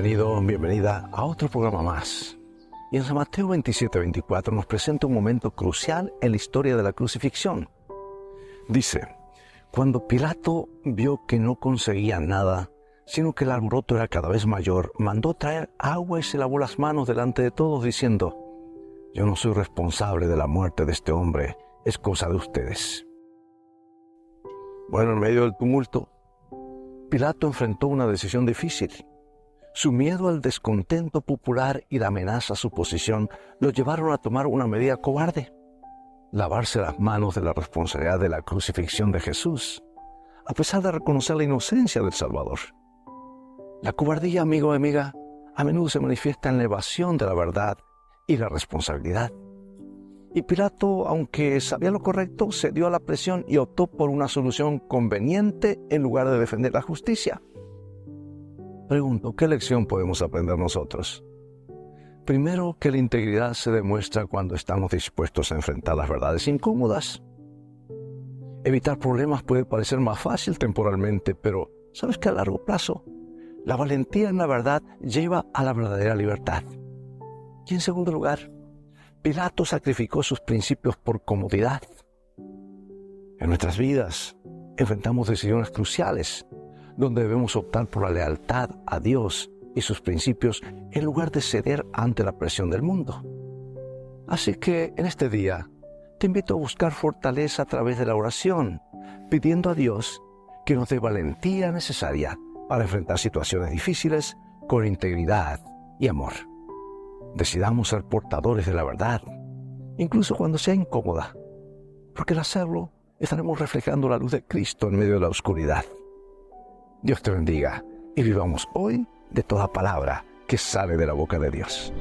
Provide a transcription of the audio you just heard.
Bienvenido, bienvenida a otro programa más. Y en San Mateo 27, 24 nos presenta un momento crucial en la historia de la crucifixión. Dice, cuando Pilato vio que no conseguía nada, sino que el alboroto era cada vez mayor, mandó traer agua y se lavó las manos delante de todos, diciendo, Yo no soy responsable de la muerte de este hombre, es cosa de ustedes. Bueno, en medio del tumulto, Pilato enfrentó una decisión difícil. Su miedo al descontento popular y la amenaza a su posición lo llevaron a tomar una medida cobarde, lavarse las manos de la responsabilidad de la crucifixión de Jesús, a pesar de reconocer la inocencia del Salvador. La cobardía, amigo o amiga, a menudo se manifiesta en la evasión de la verdad y la responsabilidad. Y Pilato, aunque sabía lo correcto, cedió a la presión y optó por una solución conveniente en lugar de defender la justicia. Pregunto, ¿qué lección podemos aprender nosotros? Primero, que la integridad se demuestra cuando estamos dispuestos a enfrentar las verdades incómodas. Evitar problemas puede parecer más fácil temporalmente, pero sabes que a largo plazo, la valentía en la verdad lleva a la verdadera libertad. Y en segundo lugar, Pilato sacrificó sus principios por comodidad. En nuestras vidas enfrentamos decisiones cruciales donde debemos optar por la lealtad a Dios y sus principios en lugar de ceder ante la presión del mundo. Así que en este día te invito a buscar fortaleza a través de la oración, pidiendo a Dios que nos dé valentía necesaria para enfrentar situaciones difíciles con integridad y amor. Decidamos ser portadores de la verdad, incluso cuando sea incómoda, porque al hacerlo estaremos reflejando la luz de Cristo en medio de la oscuridad. Dios te bendiga y vivamos hoy de toda palabra que sale de la boca de Dios.